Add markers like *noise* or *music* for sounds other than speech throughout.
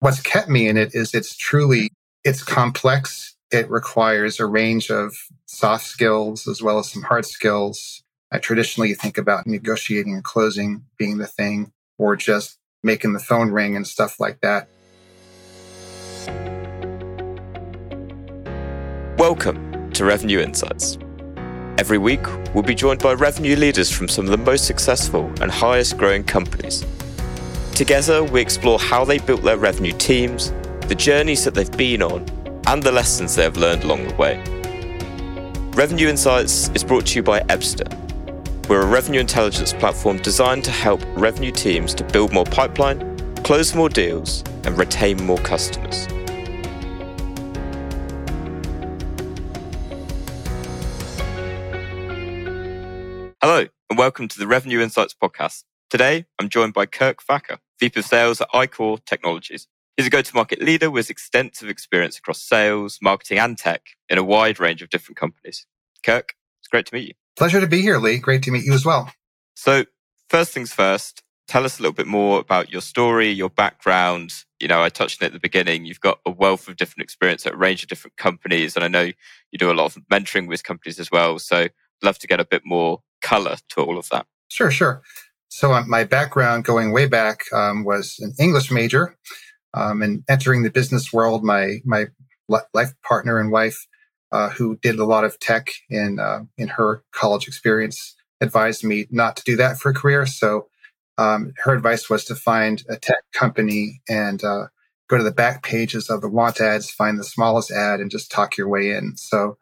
what's kept me in it is it's truly, it's complex. It requires a range of soft skills as well as some hard skills. I traditionally think about negotiating and closing being the thing or just making the phone ring and stuff like that. Welcome to Revenue Insights. Every week, we'll be joined by revenue leaders from some of the most successful and highest growing companies Together, we explore how they built their revenue teams, the journeys that they've been on, and the lessons they have learned along the way. Revenue Insights is brought to you by Ebsta. We're a revenue intelligence platform designed to help revenue teams to build more pipeline, close more deals, and retain more customers. Hello, and welcome to the Revenue Insights podcast. Today, I'm joined by Kirk Thacker, VP of Sales at iCore Technologies. He's a go-to-market leader with extensive experience across sales, marketing, and tech in a wide range of different companies. Kirk, it's great to meet you. Pleasure to be here, Lee. Great to meet you as well. So, first things first, tell us a little bit more about your story, your background. You know, I touched on it at the beginning. You've got a wealth of different experience at a range of different companies, and I know you do a lot of mentoring with companies as well. So, I'd love to get a bit more color to all of that. Sure, sure. So uh, my background going way back um, was an English major, um, and entering the business world, my my life partner and wife, uh, who did a lot of tech in uh, in her college experience, advised me not to do that for a career. So um, her advice was to find a tech company and uh, go to the back pages of the want ads, find the smallest ad, and just talk your way in. So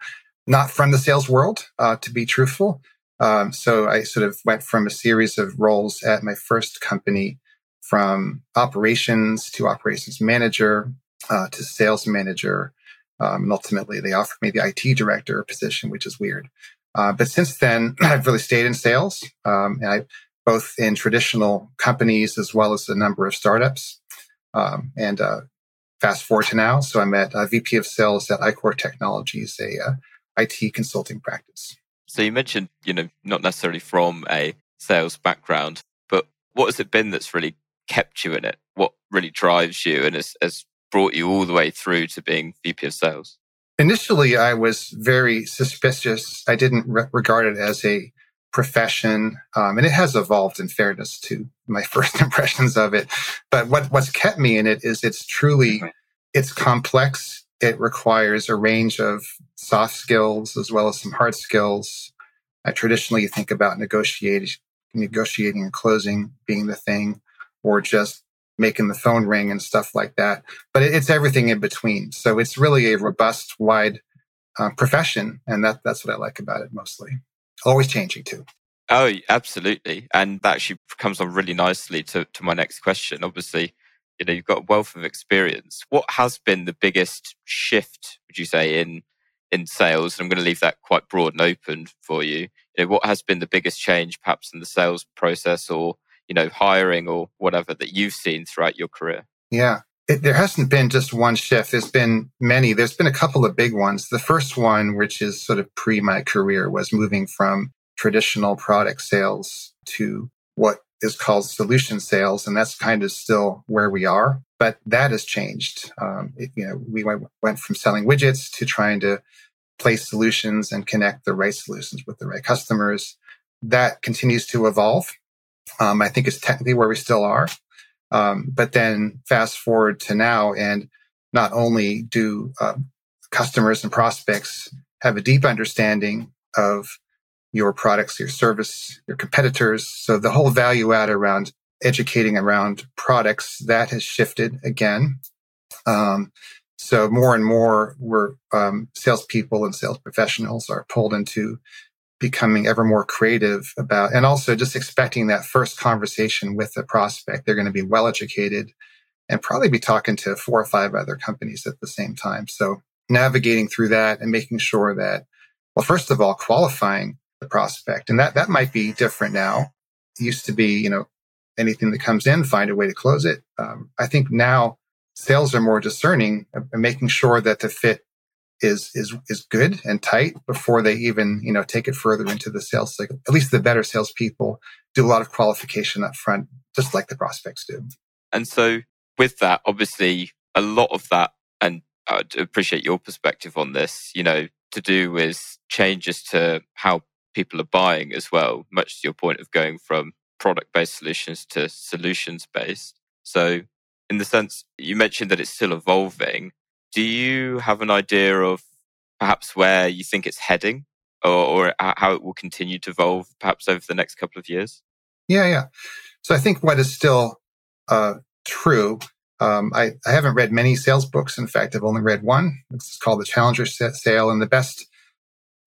not from the sales world, uh, to be truthful. Um, so I sort of went from a series of roles at my first company from operations to operations manager uh, to sales manager. Um, and ultimately, they offered me the IT director position, which is weird. Uh, but since then, *clears throat* I've really stayed in sales, um, and I both in traditional companies as well as a number of startups. Um, and uh, fast forward to now, so I'm at uh, VP of Sales at iCore Technologies, a uh, IT consulting practice. So you mentioned, you know, not necessarily from a sales background, but what has it been that's really kept you in it? What really drives you and has, has brought you all the way through to being VP of sales? Initially, I was very suspicious. I didn't re- regard it as a profession, um, and it has evolved. In fairness to my *laughs* first impressions of it, but what what's kept me in it is it's truly it's complex it requires a range of soft skills as well as some hard skills. I traditionally think about negotiating, negotiating and closing being the thing, or just making the phone ring and stuff like that. But it's everything in between. So it's really a robust, wide uh, profession, and that that's what I like about it mostly. Always changing too. Oh, absolutely, and that actually comes on really nicely to to my next question. Obviously, you know you've got a wealth of experience. What has been the biggest shift would you say in in sales? I'm going to leave that quite broad and open for you. You know what has been the biggest change perhaps in the sales process or you know hiring or whatever that you've seen throughout your career? Yeah. It, there hasn't been just one shift. There's been many. There's been a couple of big ones. The first one which is sort of pre my career was moving from traditional product sales to what is called solution sales, and that's kind of still where we are. But that has changed. Um, it, you know, we went, went from selling widgets to trying to place solutions and connect the right solutions with the right customers. That continues to evolve. Um, I think it's technically where we still are. Um, but then fast forward to now, and not only do uh, customers and prospects have a deep understanding of your products, your service, your competitors. So the whole value add around educating around products that has shifted again. Um, so more and more, we're um, salespeople and sales professionals are pulled into becoming ever more creative about, and also just expecting that first conversation with the prospect. They're going to be well educated and probably be talking to four or five other companies at the same time. So navigating through that and making sure that, well, first of all, qualifying the prospect. And that, that might be different now. It used to be, you know, anything that comes in, find a way to close it. Um, I think now sales are more discerning and making sure that the fit is, is, is good and tight before they even, you know, take it further into the sales cycle. At least the better salespeople do a lot of qualification up front, just like the prospects do. And so with that, obviously, a lot of that, and I'd appreciate your perspective on this, you know, to do with changes to how people are buying as well, much to your point of going from product based solutions to solutions based. So, in the sense you mentioned that it's still evolving, do you have an idea of perhaps where you think it's heading or, or how it will continue to evolve perhaps over the next couple of years? Yeah, yeah. So I think what is still uh, true, um, I, I, haven't read many sales books. In fact, I've only read one. It's called The Challenger Sale. And the best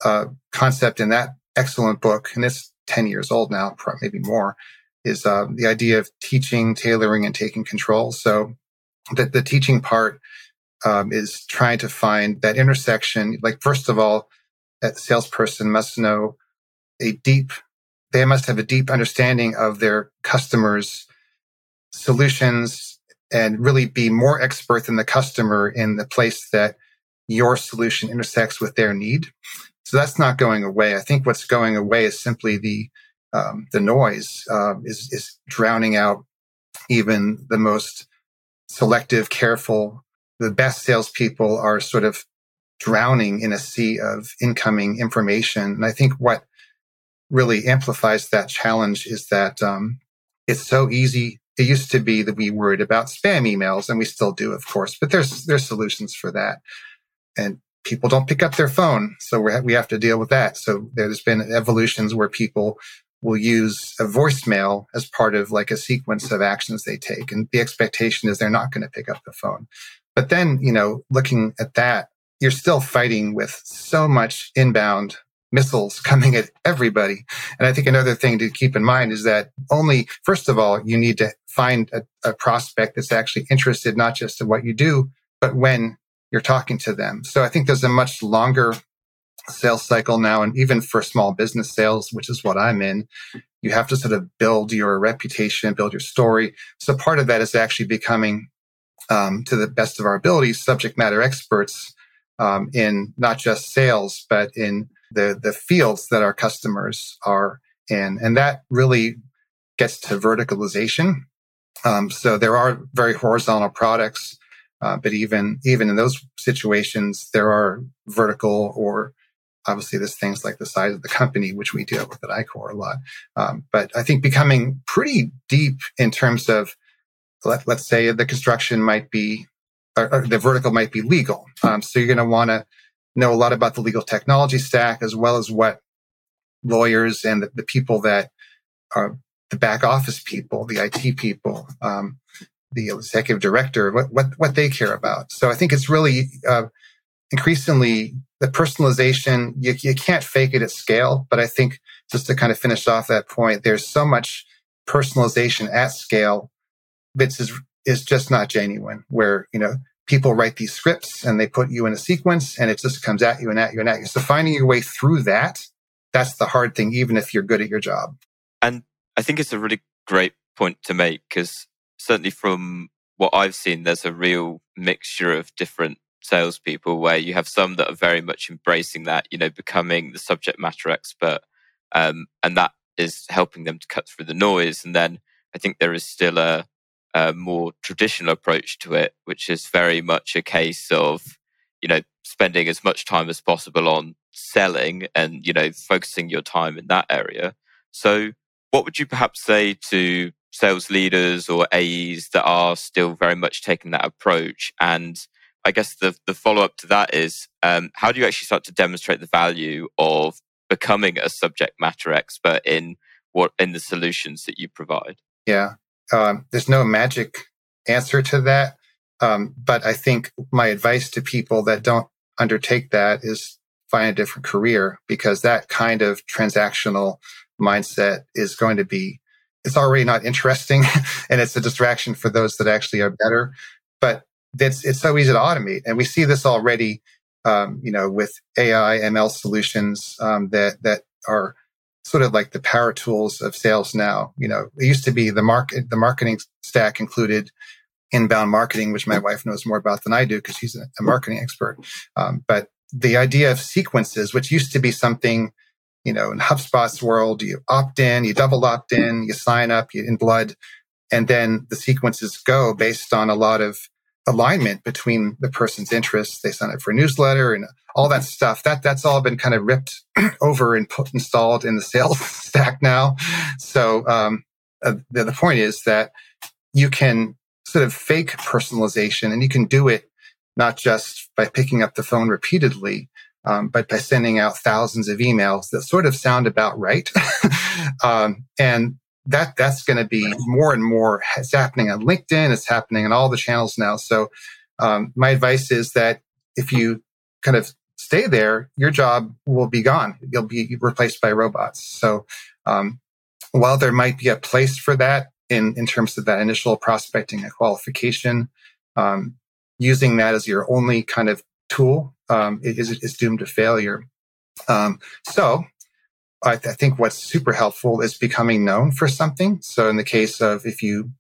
uh, concept in that excellent book, and it's 10 years old now, maybe more, is uh, the idea of teaching, tailoring, and taking control. So the, the teaching part um, is trying to find that intersection. Like, first of all, a salesperson must know a deep, they must have a deep understanding of their customers' solutions and really be more expert than the customer in the place that your solution intersects with their need. So that's not going away. I think what's going away is simply the um, the noise uh, is is drowning out even the most selective, careful. The best salespeople are sort of drowning in a sea of incoming information. And I think what really amplifies that challenge is that um, it's so easy. It used to be that we worried about spam emails, and we still do, of course, but there's there's solutions for that. And people don't pick up their phone, so we we have to deal with that. So there's been evolutions where people will use a voicemail as part of like a sequence of actions they take, and the expectation is they're not going to pick up the phone. But then, you know, looking at that, you're still fighting with so much inbound missiles *laughs* coming at everybody. And I think another thing to keep in mind is that only, first of all, you need to find a, a, prospect that's actually interested, not just in what you do, but when you're talking to them. So I think there's a much longer sales cycle now. And even for small business sales, which is what I'm in, you have to sort of build your reputation, build your story. So part of that is actually becoming, um, to the best of our abilities, subject matter experts um, in not just sales, but in the, the fields that our customers are in. And that really gets to verticalization. Um, so there are very horizontal products, uh, but even, even in those situations, there are vertical or obviously there's things like the size of the company, which we deal with at iQor a lot. Um, but I think becoming pretty deep in terms of, let, us say the construction might be or, or the vertical might be legal. Um, so you're going to want to know a lot about the legal technology stack as well as what lawyers and the, the people that are the back office people, the IT people, um, the executive director, what, what, what they care about. So I think it's really uh, increasingly the personalization. You, you can't fake it at scale, but I think just to kind of finish off that point, there's so much personalization at scale that is is just not genuine. Where you know people write these scripts and they put you in a sequence and it just comes at you and at you and at you. So finding your way through that, that's the hard thing, even if you're good at your job. And I think it's a really great point to make because certainly from what I've seen, there's a real mixture of different salespeople where you have some that are very much embracing that, you know, becoming the subject matter expert. Um, and that is helping them to cut through the noise. And then I think there is still a, a more traditional approach to it, which is very much a case of, you know, spending as much time as possible on selling and, you know, focusing your time in that area. So, what would you perhaps say to sales leaders or AEs that are still very much taking that approach? And I guess the, the follow up to that is um, how do you actually start to demonstrate the value of becoming a subject matter expert in what in the solutions that you provide? Yeah. Um, there's no magic answer to that. Um, but I think my advice to people that don't undertake that is find a different career because that kind of transactional mindset is going to be, it's already not interesting *laughs* and it's a distraction for those that actually are better. But it's, it's so easy to automate. And we see this already, um, you know, with AI, ML solutions um, that, that are sort of like the power tools of sales now. You know, it used to be the market, the marketing stack included inbound marketing, which my wife knows more about than I do because she's a, marketing expert. Um, but the idea of sequences, which used to be something, you know, in HubSpot's world, you opt in, you double opt in, you sign up, you in blood. and then the sequences go based on a lot of alignment between the person's interests. They sign up for a newsletter and all that stuff. That that's all been kind of ripped *clears throat* over and put installed in the sales *laughs* stack now. So um, uh, the, the point is that you can sort of fake personalization, and you can do it not just by picking up the phone repeatedly, um, but by sending out thousands of emails that sort of sound about right. *laughs* um, and that that's going to be more and more. It's happening on LinkedIn. It's happening on all the channels now. So um, my advice is that if you kind of stay there, your job will be gone. You'll be replaced by robots. So um, while there might be a place for that in in terms of that initial prospecting and qualification, um, using that as your only kind of tool um, is, is doomed to failure. Um, so I, th- I, think what's super helpful is becoming known for something. So in the case of if you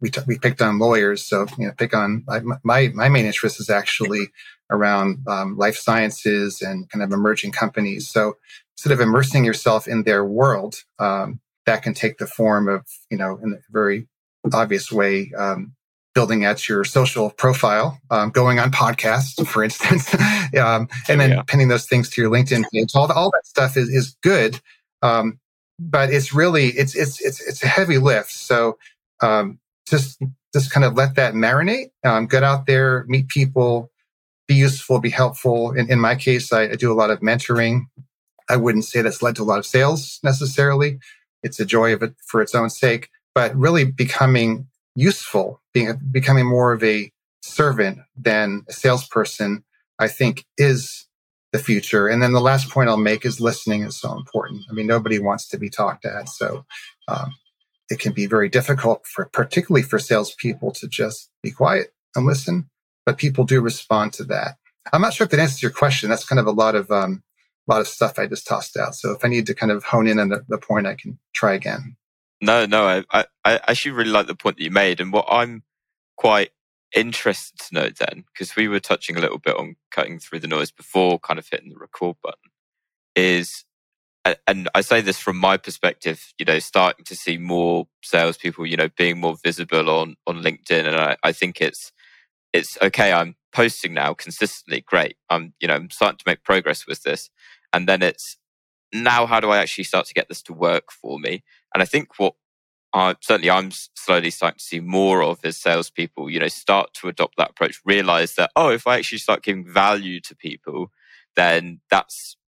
we, t- we picked on lawyers, so you know pick on my my main interest is actually around um, life sciences and kind of emerging companies. So sort of immersing yourself in their world um, that can take the form of you know in a very obvious way um, building out your social profile, um, going on podcasts, for instance, *laughs* um, and then yeah. pinning those things to your LinkedIn page. All, the, all that stuff is, is good. Um, but it's really, it's, it's, it's, it's a heavy lift. So, um, just, just kind of let that marinate, um, get out there, meet people, be useful, be helpful. In, in my case, I, I do a lot of mentoring. I wouldn't say that's led to a lot of sales necessarily. It's a joy of it for its own sake, but really becoming useful, being becoming more of a servant than a salesperson, I think is the future. And then the last point I'll make is listening is so important. I mean, nobody wants to be talked at, so um, it can be very difficult for, particularly for salespeople, to just be quiet and listen. But people do respond to that. I'm not sure if that answers your question. That's kind of a lot of um, a lot of stuff I just tossed out. So if I need to kind of hone in on the, the point, I can try again. No, no, I, I, actually really like the point that you made. And what I'm quite interested to know then, because we were touching a little bit on cutting through the noise before kind of hitting the record button, is, and I say this from my perspective, you know, starting to see more salespeople, you know, being more visible on, on LinkedIn. And I, I think it's, it's okay. I'm posting now consistently. Great. I'm, you know, I'm starting to make progress with this. And then it's, now how do I actually start to get this to work for me? And I think what uh, certainly I'm slowly starting to see more of as salespeople, you know, start to adopt that approach, realize that, oh, if I actually start giving value to people, then that's,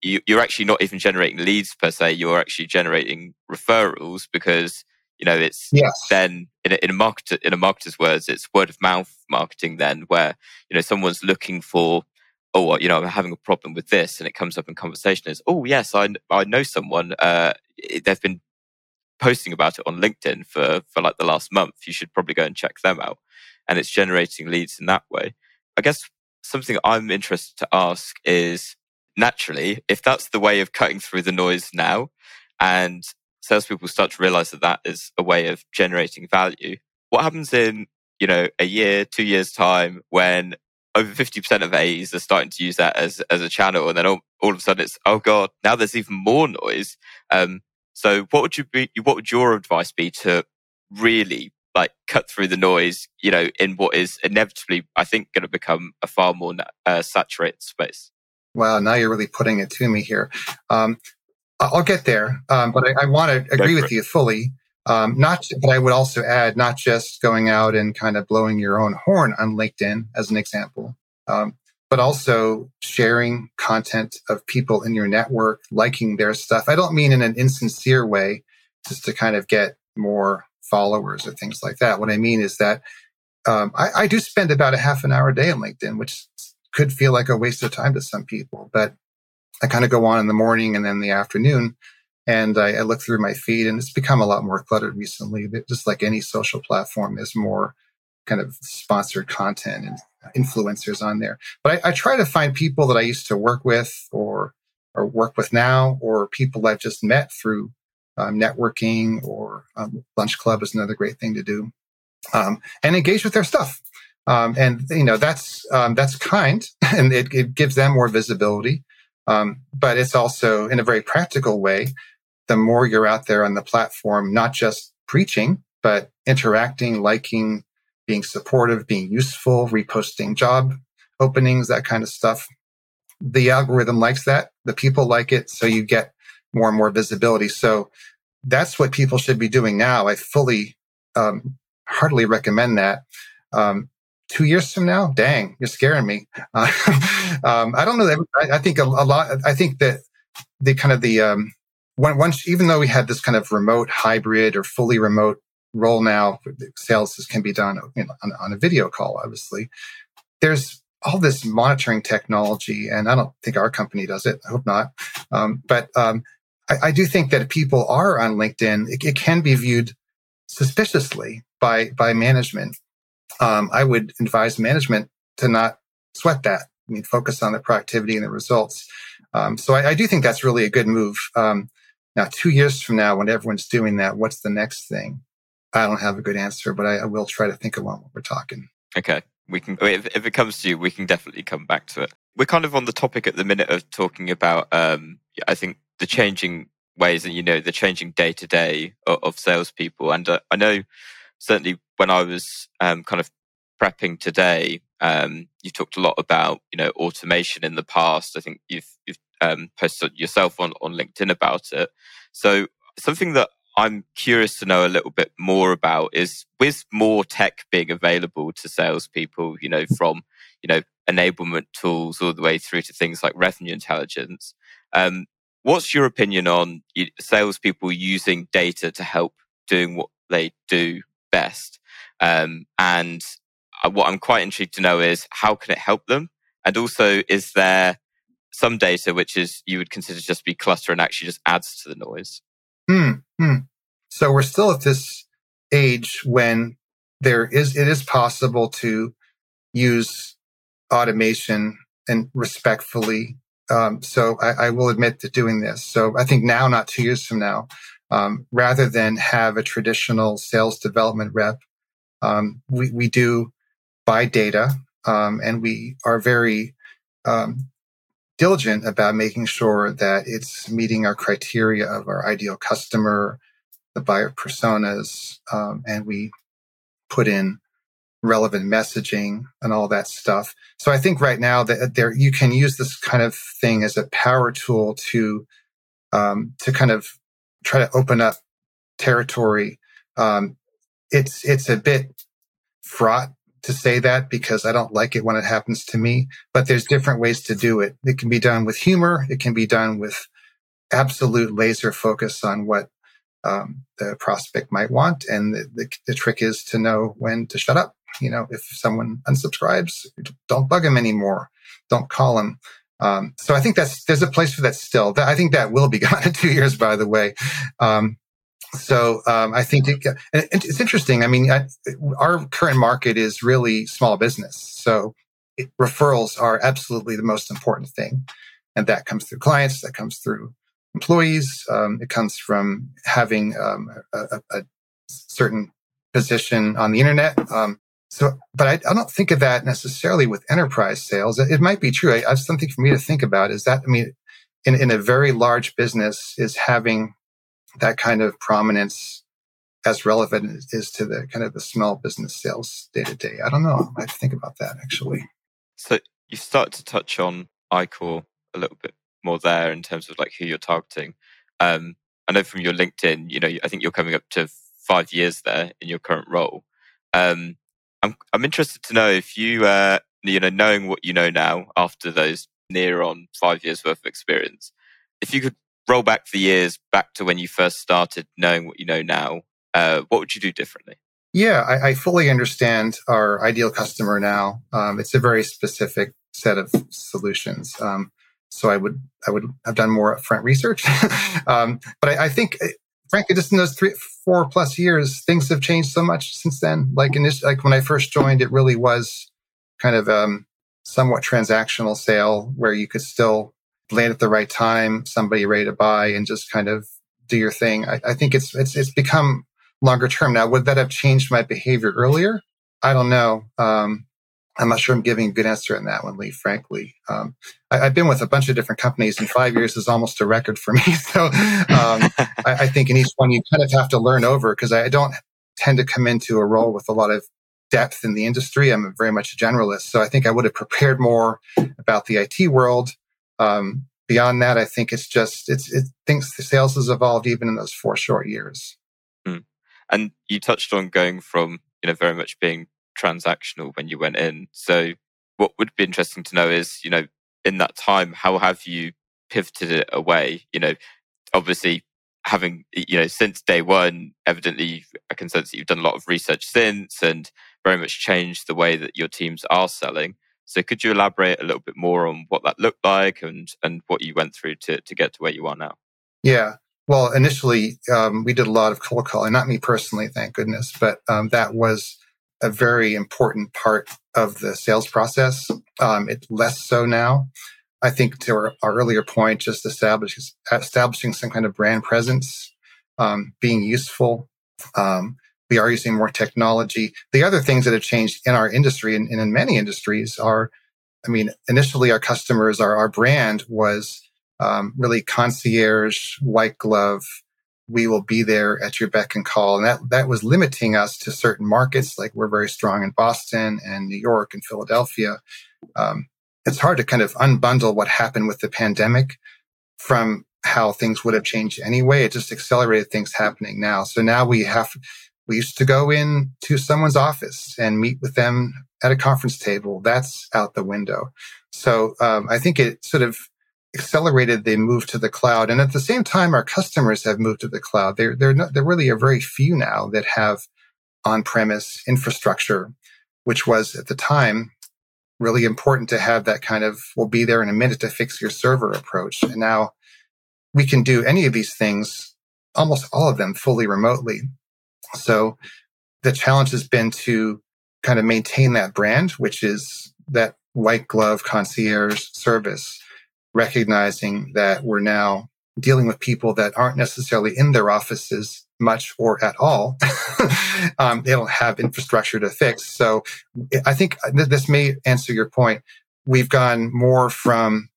you, you're actually not even generating leads per se, you're actually generating referrals because, you know, it's yes. then in a, in a marketer, in a marketer's words, it's word of mouth marketing then where, you know, someone's looking for oh, you know, I'm having a problem with this, and it comes up in conversation is, oh, yes, I, I know someone. Uh, they've been posting about it on LinkedIn for for like the last month. You should probably go and check them out, and it's generating leads in that way. I guess something I'm interested to ask is naturally, if that's the way of cutting through the noise now, and salespeople start to realize that that is a way of generating value, what happens in you know a year, two years time when over 50% of AEs are starting to use that as, as a channel. And then all, all of a sudden it's, oh God, now there's even more noise. Um, so what would you be, what would your advice be to really like cut through the noise, you know, in what is inevitably, I think, going to become a far more uh, saturated space? Wow, now you're really putting it to me here. Um, I'll get there, um, but I, I want to agree with it. you fully. Um, not, but I would also add not just going out and kind of blowing your own horn on LinkedIn as an example, um, but also sharing content of people in your network, liking their stuff. I don't mean in an insincere way, just to kind of get more followers or things like that. What I mean is that um, I, I do spend about a half an hour a day on LinkedIn, which could feel like a waste of time to some people, but I kind of go on in the morning and then the afternoon and I, I, look through my feed and it's become a lot more cluttered recently. Just like any social platform, there's more kind of sponsored content and influencers on there. But I, I try to find people that I used to work with or or work with now, or people I've just met through um, networking or um, lunch club is another great thing to do, um, and engage with their stuff. Um, and you know that's um, that's kind, *laughs* and it, it, gives them more visibility. Um, but it's also in a very practical way the more you're out there on the platform, not just preaching, but interacting, liking, being supportive, being useful, reposting job openings, that kind of stuff. The algorithm likes that. The people like it. So you get more and more visibility. So that's what people should be doing now. I fully, um, heartily recommend that. Um, two years from now, dang, you're scaring me. Uh, *laughs* um, I don't know. That, I, I think a, a, lot. I think that the kind of the um, once, even though we had this kind of remote hybrid or fully remote role now, sales can be done you know, on, on a video call. Obviously, there's all this monitoring technology, and I don't think our company does it. I hope not. Um, but um, I, I, do think that if people are on LinkedIn, it, it can be viewed suspiciously by by management um, I would advise management to not sweat that. I mean, focus on the productivity and the results. Um, so I, I, do think that's really a good move. Um, now, two years from now, when everyone's doing that, what's the next thing? I don't have a good answer, but I, I will try to think of one while we're talking. Okay, we can. If, if, it comes to you, we can definitely come back to it. We're kind of on the topic at the minute of talking about. Um, I think the changing ways and you know the changing day to day of salespeople, and uh, I know certainly when I was um, kind of prepping today, um, you talked a lot about you know automation in the past. I think you've you've um, posted yourself on on LinkedIn about it. So something that I'm curious to know a little bit more about is with more tech being available to salespeople, you know, from you know enablement tools all the way through to things like revenue intelligence. Um, what's your opinion on salespeople using data to help doing what they do best. Um, and uh, what I'm quite intrigued to know is how can it help them? And also, is there some data which is you would consider just be clutter and actually just adds to the noise? Hmm. hmm. So we're still at this age when there is it is possible to use automation and respectfully. Um, so I, I, will admit to doing this. So I think now, not two years from now, um, rather than have a traditional sales development rep. Um, we, we do buy data um, and we are very um, diligent about making sure that it's meeting our criteria of our ideal customer, the buyer personas, um, and we put in relevant messaging and all that stuff. So I think right now that there you can use this kind of thing as a power tool to um, to kind of try to open up territory. Um, it's it's a bit fraught to say that because I don't like it when it happens to me. But there's different ways to do it. It can be done with humor. It can be done with absolute laser focus on what um, the prospect might want, and the, the, the trick is to know when to shut up. You know, if someone unsubscribes, don't bug them anymore. Don't call them. Um, so I think that's there's a place for that still. I think that will be *laughs* gone in two years, by the way. Um, so um, I think it, it's interesting. I mean, I, our current market is really small business, so it, referrals are absolutely the most important thing, and that comes through clients, that comes through employees, um, it comes from having um, a, a, certain position on the internet. Um, so, but I, I, don't think of that necessarily with enterprise sales. It, it might be true. I, I, something for me to think about is that, I mean, in, in a very large business is having that kind of prominence as relevant as is to the kind of the small business sales day to day. I don't know. I have to think about that actually. So you start to touch on iQor a little bit more there in terms of like who you're targeting. Um, I know from your LinkedIn, you know, I think you're coming up to five years there in your current role. Um, I'm I'm interested to know if you uh, you know knowing what you know now after those near on five years worth of experience, if you could roll back the years back to when you first started knowing what you know now, uh, what would you do differently? Yeah, I, I fully understand our ideal customer now. Um, it's a very specific set of solutions. Um, so I would I would have done more upfront research. *laughs* um, but I, I, think frankly, just in those three, four plus years, things have changed so much since then. Like in this, like when I first joined, it really was kind of um, somewhat transactional sale where you could still land at the right time, somebody ready to buy, and just kind of do your thing. I, I think it's it's it's become longer term now. Would that have changed my behavior earlier? I don't know. Um, I'm not sure I'm giving a good answer on that one, Lee, frankly. Um, I, have been with a bunch of different companies and five years is almost a record for *laughs* me. So um, *laughs* I, I, think in each one you kind of have to learn over because I don't tend to come into a role with a lot of depth in the industry. I'm very much a generalist. So I think I would have prepared more about the IT world. Um, beyond that, I think it's just, it's, it thinks the sales has evolved even in those four short years. Mm. And you touched on going from, you know, very much being transactional when you went in. So what would be interesting to know is, you know, in that time, how have you pivoted it away? You know, obviously having, you know, since day one, evidently I can sense that you've done a lot of research since and very much changed the way that your teams are selling. So could you elaborate a little bit more on what that looked like and, and what you went through to, to get to where you are now? Yeah. Well, initially, um, we did a lot of cold calling, not me personally, thank goodness, but um, that was a very important part of the sales process. Um, it's less so now. I think to our, our earlier point, just establishing, establishing some kind of brand presence, um, being useful. Um, we are using more technology. The other things that have changed in our industry and, and in many industries are, I mean, initially our customers, our, our brand was um, really concierge, white glove, we will be there at your beck and call. And that, that was limiting us to certain markets. Like we're very strong in Boston and New York and Philadelphia. Um, it's hard to kind of unbundle what happened with the pandemic from how things would have changed anyway. It just accelerated things happening now. So now we have, we used to go in to someone's office and meet with them at a conference table. That's out the window. So um, I think it sort of accelerated the move to the cloud. And at the same time, our customers have moved to the cloud. They're, they're, not, they're very few now that have on-premise infrastructure, which was at the time really important to have that kind of, we'll be there in a minute to fix your server approach. And now we can do any of these things, almost all of them fully remotely. So the challenge has been to kind of maintain that brand, which is that white glove concierge service recognizing that we're now dealing with people that aren't necessarily in their offices much or at all. *laughs* um, they don't have infrastructure to fix. So I think this may answer your point. We've gone more from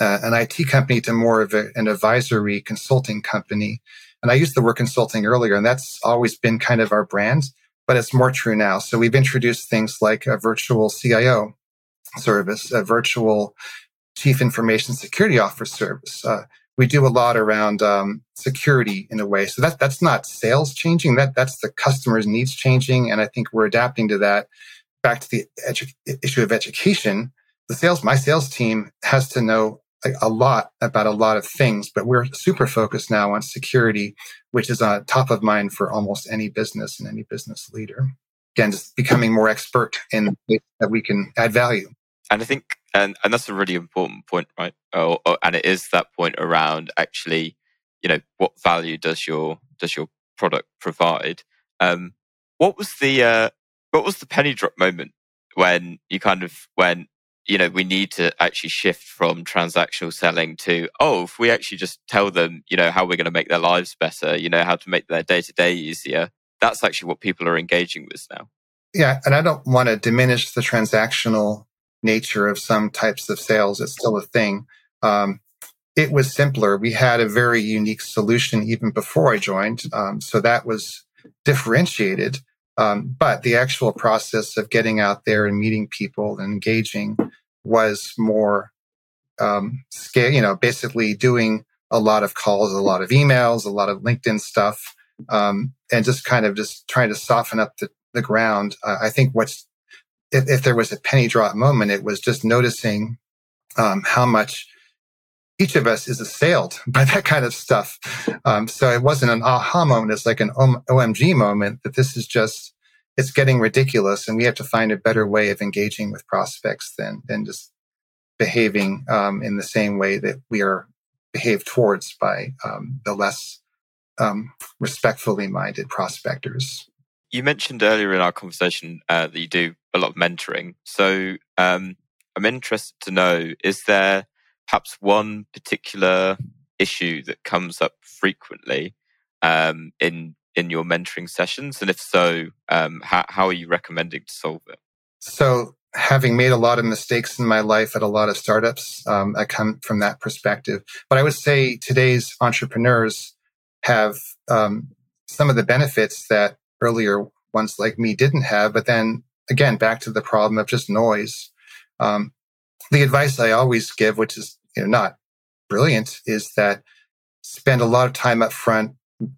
uh, an IT company to more of a, an advisory consulting company. And I used the word consulting earlier, and that's always been kind of our brand, but it's more true now. So we've introduced things like a virtual CIO service, a virtual chief information security officer service. Uh, we do a lot around um, security in a way. So that that's not sales changing. That that's the customer's needs changing, and I think we're adapting to that. Back to the edu- issue of education, the sales my sales team has to know a lot about a lot of things, but we're super focused now on security, which is on top of mind for almost any business and any business leader. Again, just becoming more expert in that we can add value. And I think and and that's a really important point, right? Oh, oh, and it is that point around actually, you know, what value does your does your product provide? Um, what was the uh, what was the penny drop moment when you kind of when you know we need to actually shift from transactional selling to oh if we actually just tell them you know how we're going to make their lives better you know how to make their day to day easier that's actually what people are engaging with now yeah and i don't want to diminish the transactional nature of some types of sales. It's still a thing. Um, it was simpler. We had a very unique solution even before I joined. Um, so that was differentiated. Um, but the actual process of getting out there and meeting people and engaging was more um, scale, you know, basically doing a lot of calls, a lot of emails, a lot of LinkedIn stuff, um, and just kind of just trying to soften up the, the ground. Uh, I think what's if, if, there was a penny drop moment, it was just noticing um, how much each of us is assailed *laughs* by that kind of stuff. Um, so it wasn't an aha moment. It's like an OMG moment that this is just, it's getting ridiculous and we have to find a better way of engaging with prospects than, than just behaving um, in the same way that we are behaved towards by um, the less um, respectfully minded prospectors. You mentioned earlier in our conversation uh, that you do a lot of mentoring. So um, I'm interested to know is there perhaps one particular issue that comes up frequently um, in in your mentoring sessions, and if so, um, how, how are you recommending to solve it? So, having made a lot of mistakes in my life at a lot of startups, um, I come from that perspective. But I would say today's entrepreneurs have um, some of the benefits that earlier ones like me didn't have. But then again, back to the problem of just noise. Um, the advice I always give, which is you know, not brilliant, is that spend a lot of time up front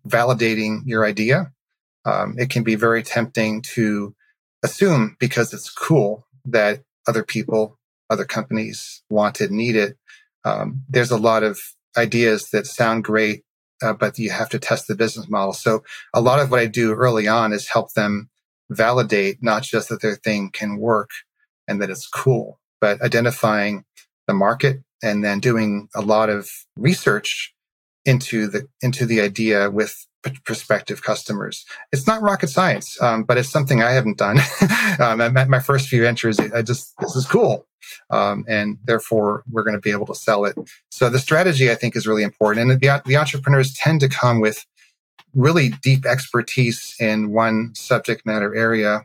validating your idea. Um, it can be very tempting to assume because it's cool that other people, other companies want it, need it. Um, there's a lot of ideas that sound great, uh, but you have to test the business model. So a lot of what I do early on is help them validate not just that their thing can work and that it's cool, but identifying the market and then doing a lot of research into the into the idea with prospective customers. It's not rocket science, um, but it's something I haven't done. *laughs* um, my, my, first few ventures, I just this is cool, um, and therefore we're going to be able to sell it. So the strategy I think is really important, and the, the entrepreneurs tend to come with really deep expertise in one subject matter area.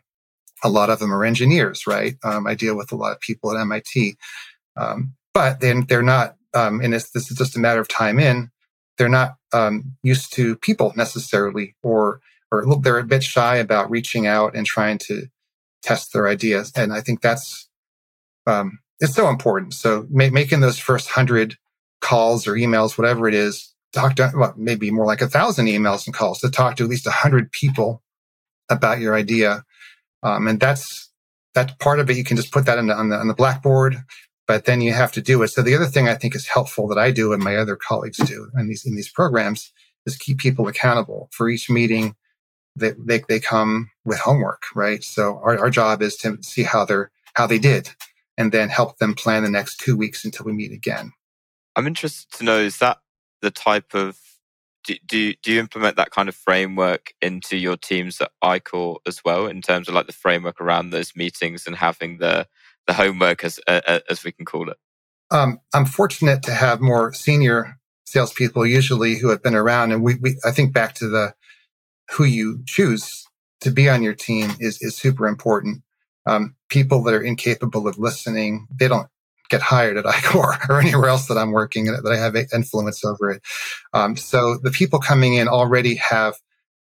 A lot of them are engineers, right? Um, I deal with a lot of people at MIT, um, but then they're not. Um, and this is just a matter of time in they're not um, used to people necessarily, or or they're a bit shy about reaching out and trying to test their ideas. And I think that's um, it's so important. So ma- making those first hundred calls or emails, whatever it is, talk to well, maybe more like a thousand emails and calls to talk to at least a hundred people about your idea. Um, and that's that's part of it. You can just put that the, on the on the blackboard but then you have to do it. So the other thing I think is helpful that I do and my other colleagues do in these in these programs is keep people accountable for each meeting. They they, they come with homework, right? So our, our job is to see how they're how they did, and then help them plan the next two weeks until we meet again. I'm interested to know is that the type of do, do, do you implement that kind of framework into your teams at iQor as well in terms of like the framework around those meetings and having the the homework, as uh, as we can call it? Um, I'm fortunate to have more senior salespeople usually who have been around, and we, we I think back to the who you choose to be on your team is is super important. Um, people that are incapable of listening, they don't get hired at *laughs* iQor or anywhere else that I'm working that I have influence over it. Um, so the people coming in already have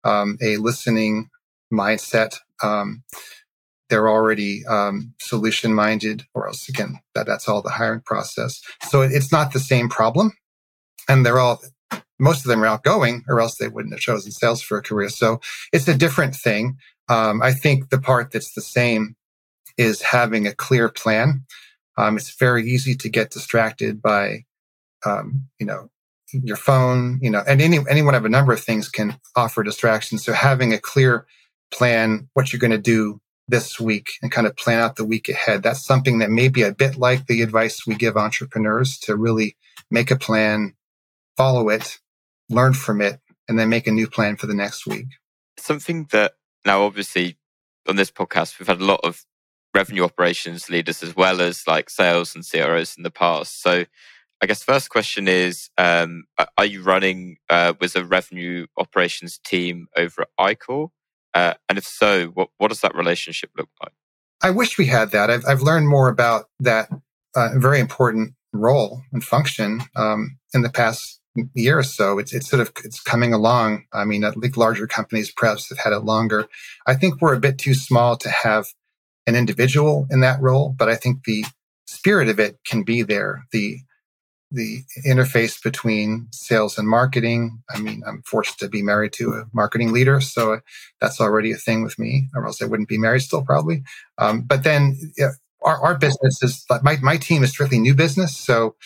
um, a listening mindset. Um, they're already um, solution minded, or else again, that, that's all the hiring process. So it, it's not the same problem. And they're all, most of them are outgoing, or else they wouldn't have chosen sales for a career. So it's a different thing. Um, I think the part that's the same is having a clear plan. Um, it's very easy to get distracted by, um, you know, your phone, you know, and any, anyone of a number of things can offer distractions. So having a clear plan, what you're going to do this week and kind of plan out the week ahead. That's something that may be a bit like the advice we give entrepreneurs to really make a plan, follow it, learn from it, and then make a new plan for the next week. Something that now, obviously, on this podcast, we've had a lot of revenue operations leaders as well as like sales and CROs in the past. So, I guess first question is: um, Are you running uh, with a revenue operations team over at iQor? Uh, and if so, what, what does that relationship look like? I wish we had that. I've, I've learned more about that uh, very important role and function um, in the past year or so. It's, it's sort of it's coming along. I mean, I think larger companies perhaps have had it longer. I think we're a bit too small to have an individual in that role, but I think the spirit of it can be there. The the interface between sales and marketing. I mean, I'm forced to be married to a marketing leader, so that's already a thing with me, or else I wouldn't be married still, probably. Um, but then yeah, our, our business is my, my team is strictly new business. So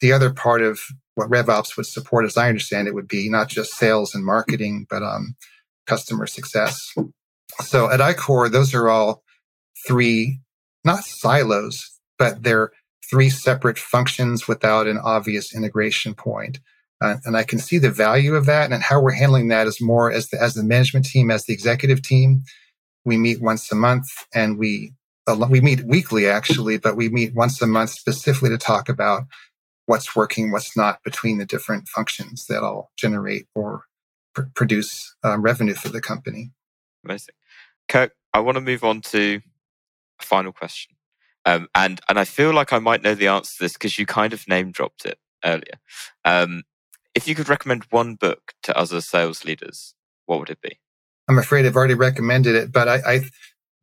the other part of what RevOps would support, as I understand it, would be not just sales and marketing, but um, customer success. So at iCore, those are all three, not silos, but they're three separate functions without an obvious integration point. Uh, and I can see the value of that and how we're handling that is more as the, as the management team, as the executive team. We meet once a month and we, we meet weekly actually, but we meet once a month specifically to talk about what's working, what's not between the different functions that all generate or pr- produce uh, revenue for the company. Amazing. Kirk, I want to move on to a final question. Um, and and I feel like I might know the answer to this because you kind of name dropped it earlier. Um, if you could recommend one book to other sales leaders, what would it be? I'm afraid I've already recommended it, but I, I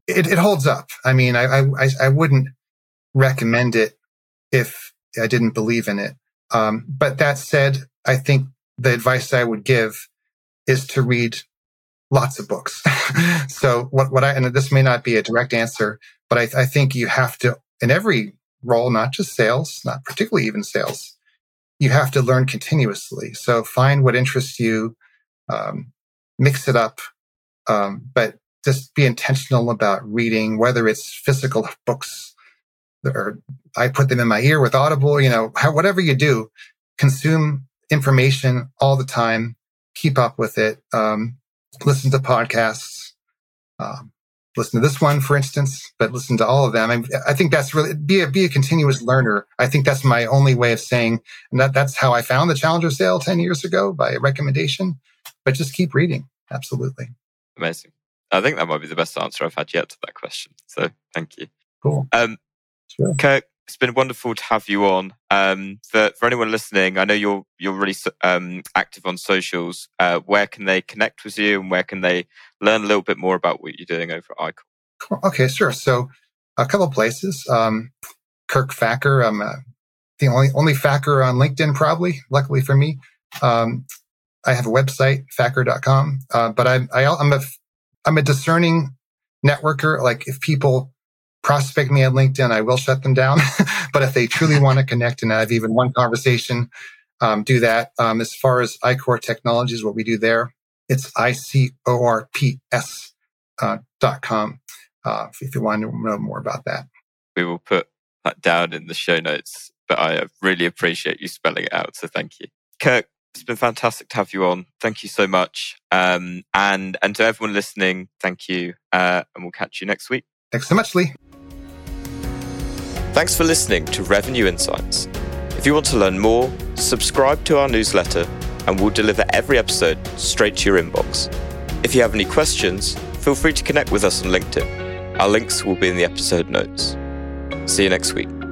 it, it, holds up. I mean, I, I, I wouldn't recommend it if I didn't believe in it. Um, but that said, I think the advice I would give is to read lots of books. *laughs* so what, what I, and this may not be a direct answer, but I, I think you have to, in every role, not just sales, not particularly even sales, you have to learn continuously. So find what interests you, um, mix it up, um, but just be intentional about reading, whether it's physical *laughs* books or I put them in my ear with Audible, you know, how, whatever you do, consume information all the time, keep up with it, um, listen to podcasts, um, listen to this one, for instance, but listen to all of them. I, I, think that's really be a be a continuous learner. I think that's my only way of saying, and that that's how I found the Challenger sale ten years ago by recommendation. But just keep reading. Absolutely. Amazing. I think that might be the best answer I've had yet to that question. So thank you. Cool. Um, sure. Kirk, it's been wonderful to have you on. Um, for for anyone listening, I know you're you're really um, active on socials. Uh, where can they connect with you, and where can they learn a little bit more about what you're doing over at? Cool. Okay, sure. So a couple places. Um, Kirk Facker. I'm uh, the only only Facker on LinkedIn, probably. Luckily for me, um, I have a website, Facker.com. Uh, but I, I I'm a I'm a discerning networker. Like if people prospect me on LinkedIn, I will shut them down. *laughs* but if they truly want to connect and have even one conversation, um, do that. Um, as far as iCorps Technologies, what we do there, it's I-C-O-R-P-S uh, dot com uh, if you want to know more about that. We will put that down in the show notes, but I really appreciate you spelling it out. So thank you. Kirk, it's been fantastic to have you on. Thank you so much. Um, and, and to everyone listening, thank you. Uh, and we'll catch you next week. Thanks so much, Lee. Thanks for listening to Revenue Insights. If you want to learn more, subscribe to our newsletter and we'll deliver every episode straight to your inbox. If you have any questions, feel free to connect with us on LinkedIn. Our links will be in the episode notes. See you next week.